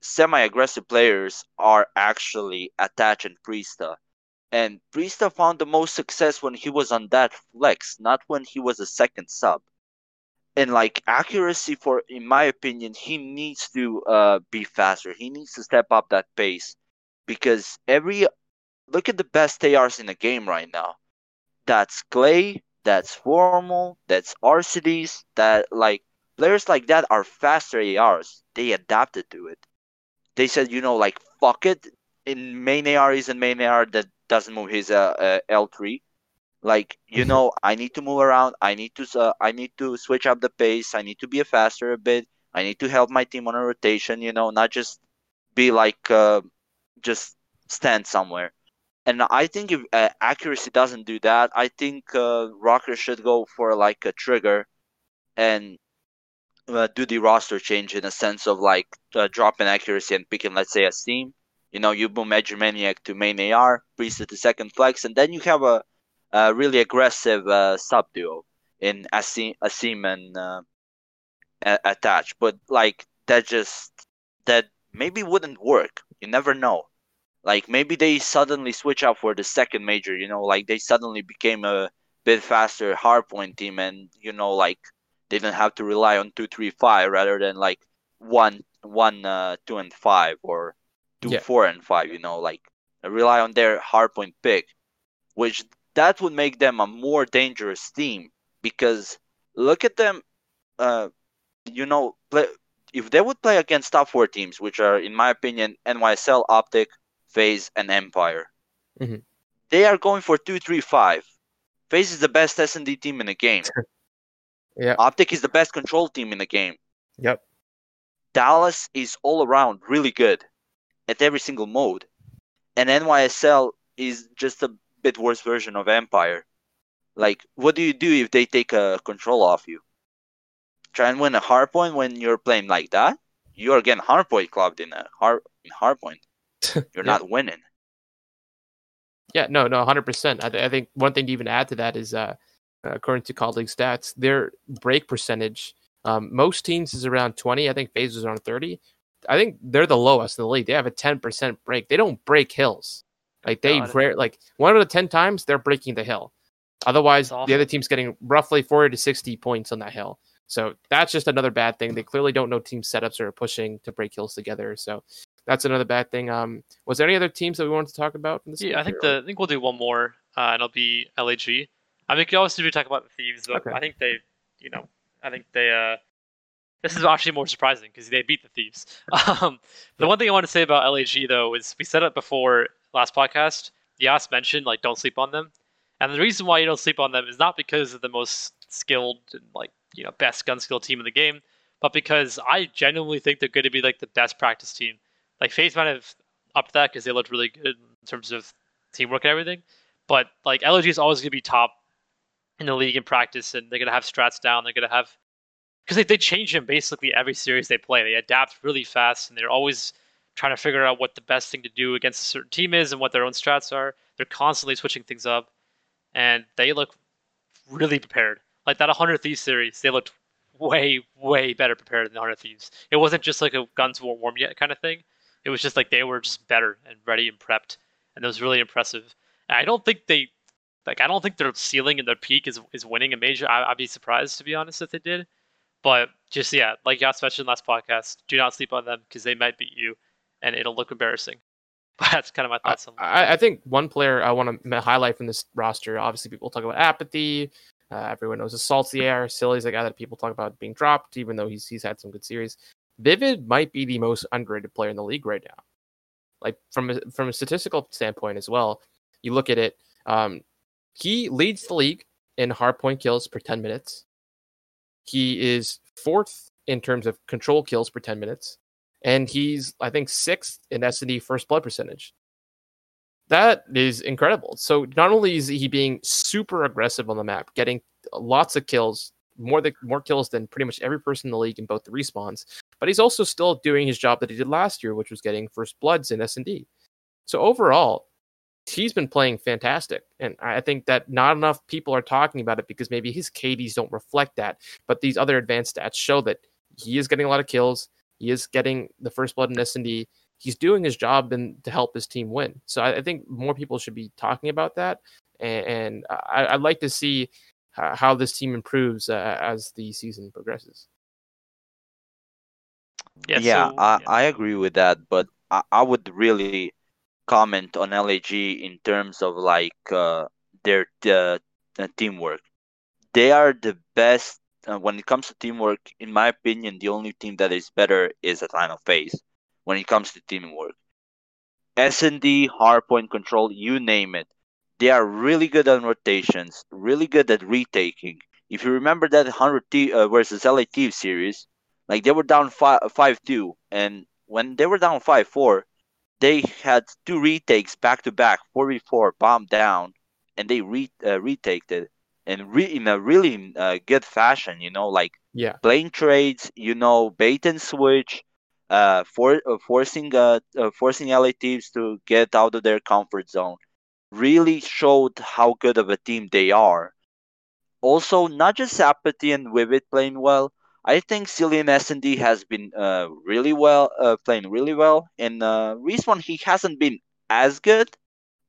semi-aggressive players are actually Attach and Priestahh. And Priestahh found the most success when he was on that flex, not when he was a second sub and like accuracy for in my opinion he needs to uh be faster. He needs to step up that pace because every look at the best ARs in the game right now. That's clay that's formal that's Arcitys that like players like that are faster ARs they adapted to it. They said you know like fuck it. In main AR is in main AR that doesn't move his uh, uh L3 like you mm-hmm. know i need to move around. I need to uh, i need to switch up the pace. I need to be a faster a bit. I need to help my team on a rotation you know not just be like uh, just stand somewhere. And i think if uh, accuracy doesn't do that i think uh, Rokkr should go for like a trigger and uh, do the roster change in a sense of like uh, dropping accuracy and picking let's say a steam you know you boom edge maniac to main ar priest to second flex and then you have a uh, really aggressive uh, sub duo in Asim, Asim and uh, Attach, but like that just that maybe wouldn't work. You never know. Like maybe they suddenly switch up for the second major. You know, like they suddenly became a bit faster hardpoint team, and you know, like they didn't have to rely on two, three, five rather than like one, one, uh, two and five or two, yeah. four and five. You know, like rely on their hardpoint pick, which that would make them a more dangerous team because look at them uh, you know play, if they would play against top four teams which are in my opinion nysl optic FaZe, and empire mm-hmm. they are going for 2-3-5 FaZe is the best s&d team in the game. Yeah. Optic is the best control team in the game. Yep. Dallas is all around really good at every single mode. And nysl is just a bit worse version of Empire. Like, what do you do if they take a control off you? Try and win a hardpoint when you're playing like that? You're getting hardpoint clubbed in a hard in hardpoint. You're yeah. not winning. Yeah, no, no, hundred percent. I, I, think one thing to even add to that is, uh, according to colleague stats, their break percentage. Um, most teams is around twenty. I think FaZe is around thirty. I think they're the lowest in the league. They have a ten percent break. They don't break hills. Like they rare, like one out of ten times they're breaking the hill. Otherwise, the other team's getting roughly forty to sixty points on that hill. So that's just another bad thing. They clearly don't know team setups or pushing to break hills together. So that's another bad thing. Um, was there any other teams that we wanted to talk about? yeah, I think the I think we'll do one more, uh, and it'll be LAG. I mean, you obviously be talking about the thieves, but Okay. I think they, you know, I think they. uh This is actually more surprising because they beat the thieves. Um, the one thing I want to say about LAG though is we said it before last podcast. Yas mentioned like don't sleep on them, and the reason why you don't sleep on them is not because of the most skilled and like you know best gun skill team in the game, but because I genuinely think they're going to be like the best practice team. Like FaZe might have upped that because they looked really good in terms of teamwork and everything, but like LG is always going to be top in the league in practice, and they're going to have strats down. They're going to have because they, they change them basically every series they play. They adapt really fast, and they're always trying to figure out what the best thing to do against a certain team is and what their own strats are. They're constantly switching things up, and they look really prepared. Like that 100 Thieves series, they looked way, way better prepared than the 100 Thieves. It wasn't just like a guns weren't warm yet kind of thing. It was just like they were just better and ready and prepped, and it was really impressive. And I don't think they, like, I don't think their ceiling and their peak is is winning a major. I, I'd be surprised to be honest if they did. But just yeah, like Yas mentioned last podcast, do not sleep on them because they might beat you, and it'll look embarrassing. But that's kind of my I, thoughts on that. I I think one player I want to highlight from this roster. Obviously, people talk about apathy. Uh, everyone knows Assault's the air. Silly's a guy that people talk about being dropped, even though he's he's had some good series. Vivid might be the most underrated player in the league right now. Like from a, from a statistical standpoint as well, you look at it. Um, he leads the league in hardpoint kills per ten minutes. He is fourth in terms of control kills per ten minutes, and he's I think sixth in S and D first blood percentage. That is incredible. So not only is he being super aggressive on the map, getting lots of kills, more than more kills than pretty much every person in the league in both the respawns, but he's also still doing his job that he did last year, which was getting first bloods in S and D. So overall, he's been playing fantastic, and I think that not enough people are talking about it because maybe his KDs don't reflect that, but these other advanced stats show that he is getting a lot of kills. He is getting the first blood in S and D. He's doing his job and to help his team win. So I, I think more people should be talking about that, and, and I, I'd like to see h- how this team improves uh, as the season progresses. Yeah, yeah, so- I, yeah. I agree with that, but I, I would really comment on LAG in terms of like uh, their uh, teamwork. They are the best uh, when it comes to teamwork. In my opinion, the only team that is better is Atlanta FaZe when it comes to teamwork. S and D, hardpoint control, you name it. They are really good on rotations, really good at retaking. If you remember that 100 T uh, versus LA Thieves series, like they were down five five two, and when they were down five four, they had two retakes back to back, four v four, bomb down, and they re uh, retaked it, and re- in a really uh, good fashion. You know, like Yeah, playing trades, you know, bait and switch, uh, for uh, forcing uh, uh forcing LA teams to get out of their comfort zone, really showed how good of a team they are. Also, not just Apathy and Vivid playing well. I think Cillian S&D has been uh, really well, uh, playing really well. and uh, Respawn, he hasn't been as good,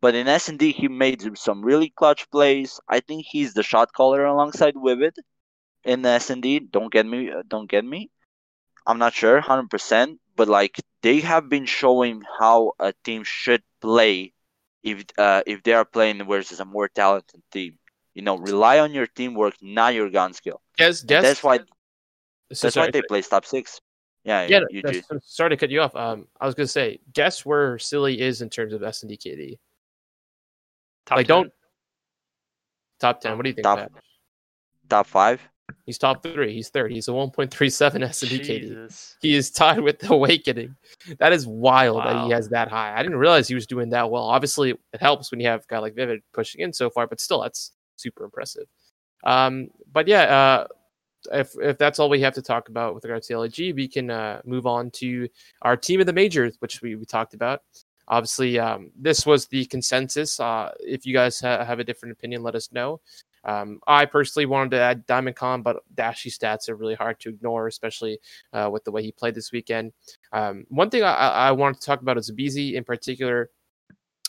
but in S&D, he made some really clutch plays. I think he's the shot caller alongside Vivid in S&D. Don't get me, don't get me. I'm not sure, hundred percent, but like they have been showing how a team should play if uh, if they are playing versus a more talented team. You know, rely on your teamwork, not your gun skill. guess And guess that's why so that's sorry, why they play top six. Yeah, Yeah, you, you sorry to cut you off. Um, I was gonna say, guess where Silly is in terms of S and D KD. Top like, 10. don't top ten. What do you think? Top- Pat? top five. He's top three. He's third. He's a 1.37 S and D KD. He is tied with the Awakening. That is wild that he has that high. I didn't realize he was doing that well. Obviously, it helps when you have a guy like Vivid pushing in so far, but still, that's super impressive. Um, but yeah, uh, if if that's all we have to talk about with regards to LAG, we can uh, move on to our team of the majors, which we, we talked about. Obviously, um, this was the consensus. Uh, if you guys ha- have a different opinion, let us know. Um, I personally wanted to add Diamondcon, but Dashy stats are really hard to ignore, especially uh, with the way he played this weekend. Um, one thing I, I wanted to talk about is aBeZy in particular.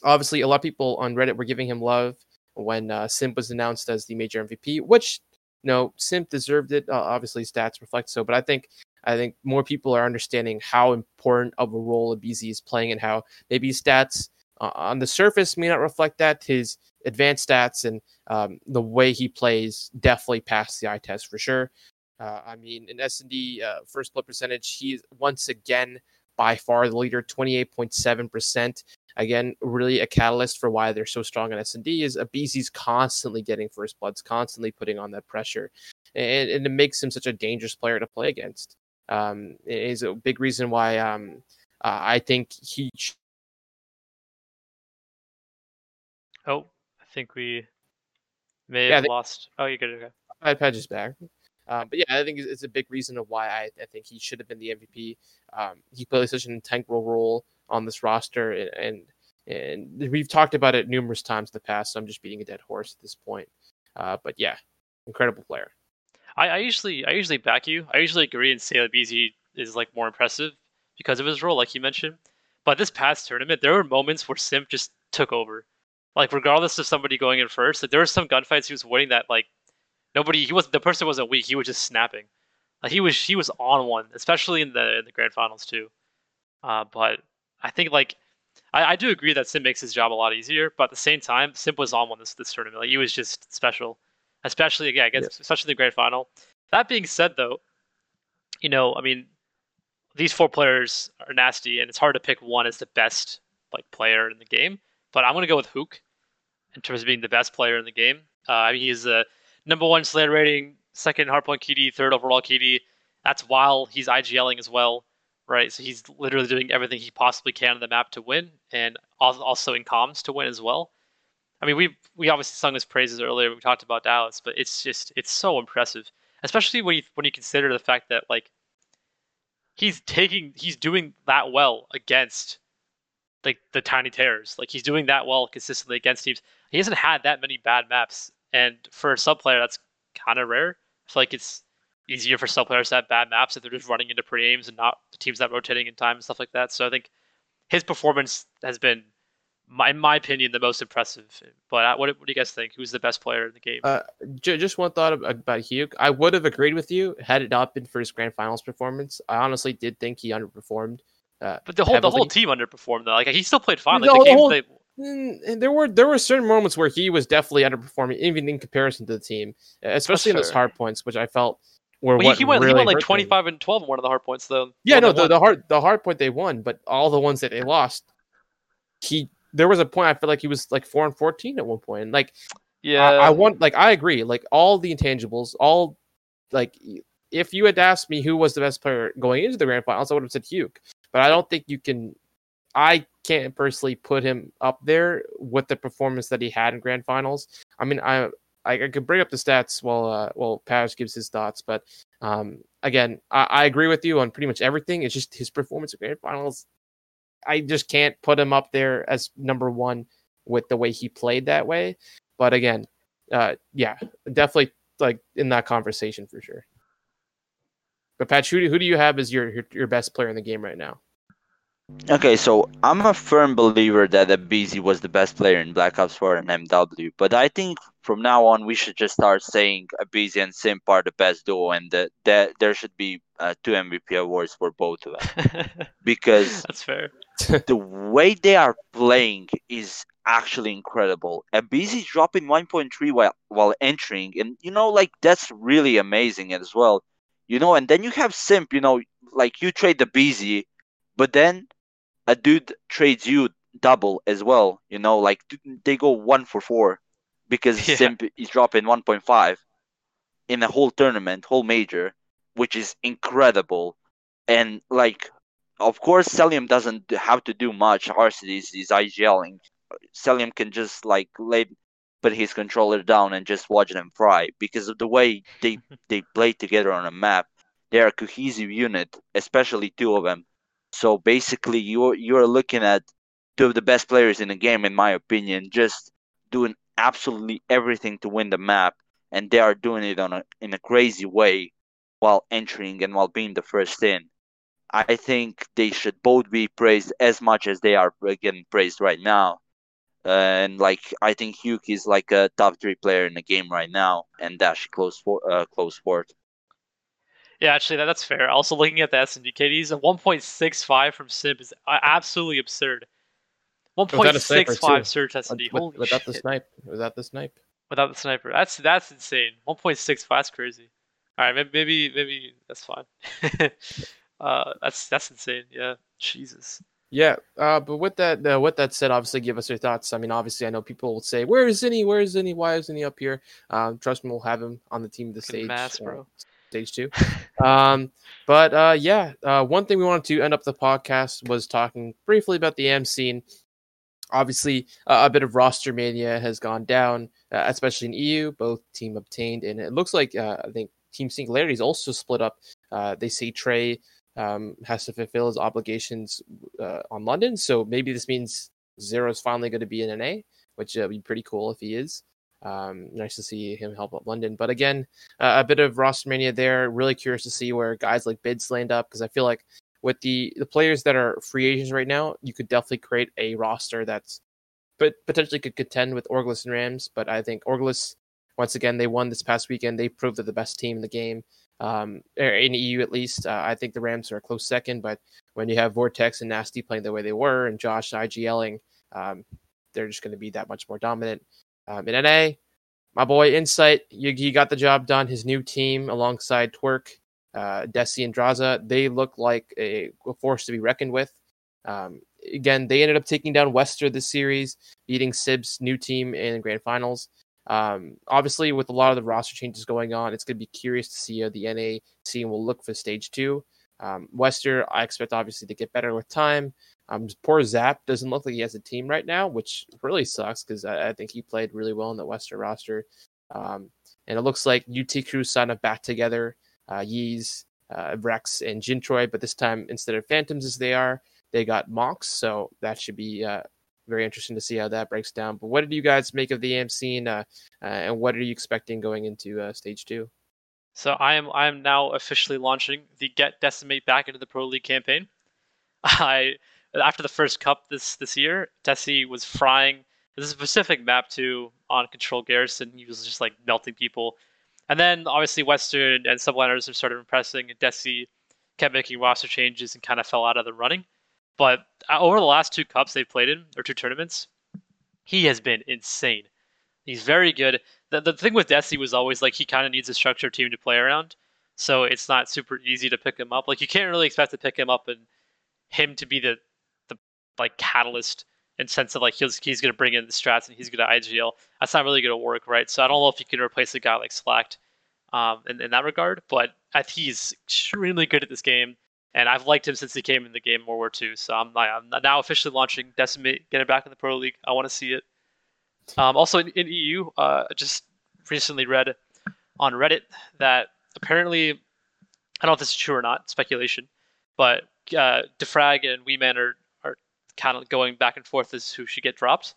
Obviously, a lot of people on Reddit were giving him love when uh, Simp was announced as the major MVP, which no, Simp deserved it. Uh, obviously, stats reflect so, but I think I think more people are understanding how important of a role aBeZy is playing and how maybe stats uh, on the surface may not reflect that. His advanced stats and um, the way he plays definitely passed the eye test for sure. Uh, I mean, in S&D uh, first blood percentage, he's once again by far the leader, 28.7%. Again, really a catalyst for why they're so strong in S&D is aBeZy's constantly getting first bloods, constantly putting on that pressure. And, and it makes him such a dangerous player to play against. Um, is a big reason why um, uh, I think he. Oh, I think we may have yeah, lost. Oh, you good. Okay. iPad is back. Um, but yeah, I think it's a big reason of why I, I think he should have been the MVP. Um, he plays such an integral role on this roster, and, and, and we've talked about it numerous times in the past. So I'm just beating a dead horse at this point. Uh, but yeah, incredible player. I, I, usually I usually back you. I usually agree and say that BZ is like more impressive because of his role, like you mentioned. But this past tournament, there were moments where Simp just took over. Like regardless of somebody going in first, like there were some gunfights he was winning that like nobody he was the person wasn't weak. He was just snapping. Like he was he was on one, especially in the in the grand finals too. Uh, but I think like I, I do agree that Simp makes his job a lot easier, but at the same time, Simp was on one this this tournament. Like he was just special, especially again against especially the grand final. That being said, though, you know, I mean, these four players are nasty, and it's hard to pick one as the best like player in the game. But I'm gonna go with Huke in terms of being the best player in the game. Uh, I mean, he's the number one Slayer rating, second hardpoint KD, third overall KD. That's while he's IGLing as well, right? So he's literally doing everything he possibly can on the map to win, and also in comms to win as well. I mean, we we obviously sung his praises earlier. We talked about Dallas, but it's just it's so impressive, especially when you when you consider the fact that like he's taking he's doing that well against like the tiny terrors. Like he's doing that well consistently against teams. He hasn't had that many bad maps and for a sub player, that's kind of rare. I feel like it's easier for sub players to have bad maps if they're just running into pre-aims and not the teams that rotating in time and stuff like that. So I think his performance has been, in my opinion, the most impressive. But what, what do you guys think? Who's the best player in the game? Uh, just one thought about Huke. I would have agreed with you had it not been for his grand finals performance. I honestly did think he underperformed. Uh, but the whole heavily. the whole team underperformed though. Like he still played fine. Like the, the games whole, they and there were there were certain moments where he was definitely underperforming, even in comparison to the team, especially in those hard points, which I felt were well, he, he went really he went like twenty five and twelve in one of the hard points though. Yeah, no, the, the hard the hard point they won, but all the ones that they lost, he there was a point I feel like he was like four and fourteen at one point. And like, yeah, I, I want like I agree, like all the intangibles, all like if you had asked me who was the best player going into the grand finals, I would have said Huke. But I don't think you can. I can't personally put him up there with the performance that he had in grand finals. I mean, I I, I could bring up the stats while uh, while Paj gives his thoughts, but um, again, I, I agree with you on pretty much everything. It's just his performance in grand finals. I just can't put him up there as number one with the way he played that way. But again, uh, yeah, definitely like in that conversation for sure. But Pat, who do, who do you have as your, your your best player in the game right now? Okay, so I'm a firm believer that aBeZy was the best player in Black Ops 4 and MW, but I think from now on we should just start saying aBeZy and Simp are the best duo, and that there should be uh, two MVP awards for both of them. because that's fair. the way they are playing is actually incredible. aBeZy dropping 1.3 while while entering, and you know, like that's really amazing as well. You know, and then you have Simp. You know, like you trade the BZ, but then a dude trades you double as well. You know, like they go one for four because yeah. Simp is dropping 1.5 in a whole tournament, whole major, which is incredible. And like, of course, Cellium doesn't have to do much. Varsity is, IGLing. Cellium can just like lay, put his controller down and just watch them fry because of the way they they play together on a map. They are a cohesive unit, especially two of them. So basically, you're you're looking at two of the best players in the game, in my opinion, just doing absolutely everything to win the map, and they are doing it on a in a crazy way while entering and while being the first in. I think they should both be praised as much as they are getting praised right now. Uh, and like I think Huke is like a top three player in the game right now, and Dash close for uh, close fourth. Yeah, actually, that, that's fair. Also, looking at the S&D KDs, a 1.65 from Simp is absolutely absurd. Without a sniper, 1.65 too. surge density. With- Holy without the shit. snipe, without the snipe. Without the sniper. That's that's insane. 1.65 that's crazy. All right, maybe maybe, that's fine. uh, that's that's insane. Yeah, Jesus. Yeah, uh, but with that, uh, with that said, obviously, give us your thoughts. I mean, obviously, I know people will say, "Where is Zinni? Where is Zinni? Why isn't he up here?" Um, trust me, we'll have him on the team of the stage, mass, uh, bro. stage two. um, but uh, yeah, uh, one thing we wanted to end up the podcast was talking briefly about the AM scene. Obviously, uh, a bit of roster mania has gone down, uh, especially in EU. Both team obtained, and it looks like uh, I think Team Singularity is also split up. Uh, they say Trey um, has to fulfill his obligations uh, on London, so maybe this means Zero is finally going to be in NA, which uh, would be pretty cool if he is. Um, nice to see him help out London, but again, a bit of roster mania there. Really curious to see where guys like Bids land up because I feel like with the the players that are free agents right now, you could definitely create a roster that's but potentially could contend with Orglis and Rams. But I think Orglis, once again, they won this past weekend. They proved they're the best team in the game, um, in EU at least. Uh, I think the Rams are a close second, but when you have Vortex and Nasty playing the way they were, and Josh IGLing, um, they're just going to be that much more dominant. Um, in NA, my boy Insight, you, he got the job done. His new team alongside Twerk, uh, Desi, and Draza, they look like a, a force to be reckoned with. Um, again, they ended up taking down Wester this series, beating Sib's new team in the grand finals. Um, obviously, with a lot of the roster changes going on, it's going to be curious to see how the NA scene will look for stage two. Um, Wester, I expect obviously to get better with time. Um, poor Zap doesn't look like he has a team right now, which really sucks because I, I think he played really well in the Wester roster. Um, and it looks like UT Crew signed up back together, uh, Yeez, uh, Rex, and Jintroy, but this time instead of Phantoms as they are, they got Mox. So that should be uh, very interesting to see how that breaks down. But what did you guys make of the AM scene, uh, uh, and what are you expecting going into uh, stage two? So I am I am now officially launching the Get Decimate back into the Pro League campaign. I after the first cup this this year, Desi was frying. There's a specific map too on Control Garrison. He was just like melting people, and then obviously Western and subliners have started impressing, and Desi kept making roster changes and kind of fell out of the running. But uh, over the last two cups they've played in or two tournaments, he has been insane. He's very good. The, the thing with Desi was always like he kind of needs a structured team to play around, so it's not super easy to pick him up. Like you can't really expect to pick him up and him to be the the like catalyst in sense of like he's he's gonna bring in the strats and he's gonna IGL. That's not really gonna work, right? So I don't know if you can replace a guy like Slacked um, in, in that regard, but he's extremely good at this game, and I've liked him since he came in the game in World War II. So I'm, I'm now officially launching Decimate, getting back in the Pro League. I want to see it. Um, also in, in EU, uh, I just recently read on Reddit that apparently, I don't know if this is true or not, speculation, but uh, Defrag and Weeman are, are kind of going back and forth as who should get dropped.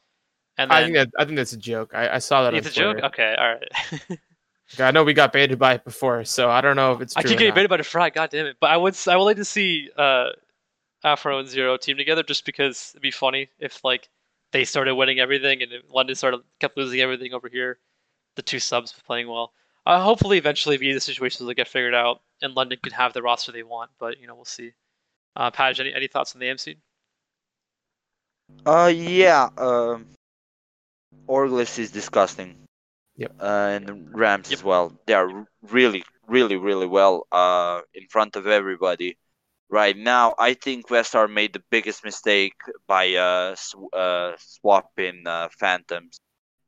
And then, I think that I think that's a joke. I, I saw that. it's a joke. Okay, all right. I know we got baited by it before, so I don't know if it's. I True keep getting baited by Defrag. God damn it! But I would I would like to see uh, Afro and Zero team together just because it'd be funny if like they started winning everything and if London started kept losing everything over here. The two subs playing well. Uh, hopefully, eventually, via the situations will get figured out, and London could have the roster they want. But you know, we'll see. Uh, Paj, any any thoughts on the MC? Uh, yeah. Um, Orglis is disgusting. Yep. Uh, and the Rams Yep. as well. They are really, really, really well. Uh, in front of everybody. Right now, I think Westar made the biggest mistake by uh, sw- uh swapping uh, Phantoms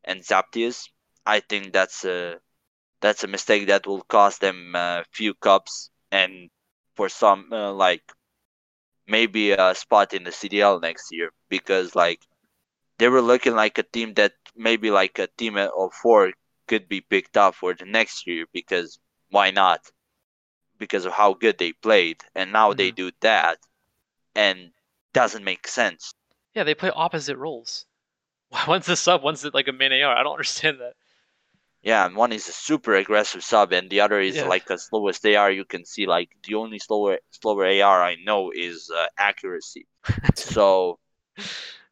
and Zaptius. I think that's a that's a mistake that will cost them a few cups and for some uh, like maybe a spot in the CDL next year because like they were looking like a team that maybe like a team of four could be picked up for the next year because why not? Because of how good they played, and now they do that, and doesn't make sense. Yeah, they play opposite roles. One's a sub, one's like a main AR. I don't understand that. Yeah, and one is a super aggressive sub, and the other is Yeah. like as slow as they are. You can see like the only slower slower AR I know is uh, accuracy. so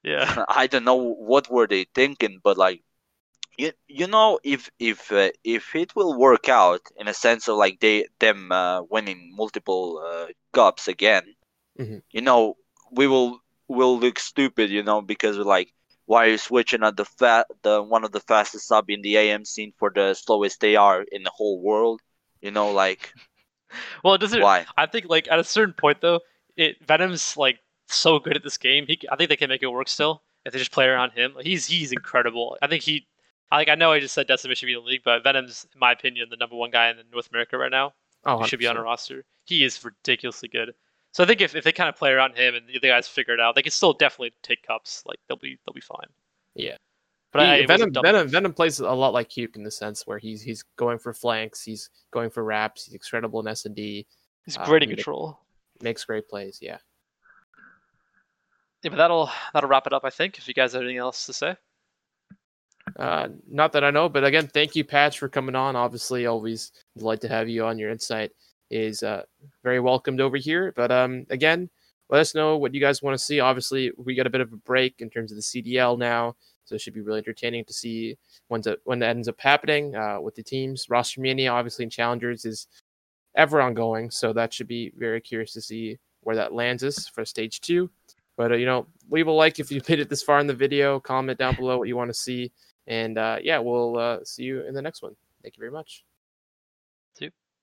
Yeah. I don't know what were they thinking, but like, you you know if if uh, if it will work out in a sense of like they them uh, winning multiple uh, cups again, Mhm. you know we will will look stupid, you know, because we're like why are you switching at the fat the one of the fastest sub in the AM scene for the slowest they are in the whole world? You know, like Well, it doesn't. why? I think like at a certain point though, it Venom's like so good at this game. He, I think they can make it work still if they just play around him. He's he's incredible. I think he, I like I know I just said Decimate should be in the league, but Venom's in my opinion the number one guy in North America right now. Oh, He should be on a roster. He is ridiculously good. So I think if, if they kind of play around him and the other guys figure it out, they can still definitely take cups. Like they'll be they'll be fine. Yeah. But He- I, Venom. Venom, Venom plays a lot like Huke in the sense where he's he's going for flanks, he's going for wraps, he's incredible in S and D, He's uh, great in control. makes great plays. Yeah. Yeah, but that'll that'll wrap it up. I think. If you guys have anything else to say. Uh, not that I know, but again, thank you, Patch, for coming on. Obviously, always delight to have you on. Your insight is uh, very welcomed over here. But um, again, let us know what you guys want to see. Obviously, we got a bit of a break in terms of the CDL now, so it should be really entertaining to see when's when that ends up happening uh, with the teams. Roster Mania, obviously, in Challengers is ever ongoing, so that should be very curious to see where that lands us for stage two. But uh, you know, leave a like if you made it this far in the video. Comment down below what you want to see. And uh, yeah, we'll uh, see you in the next one. Thank you very much.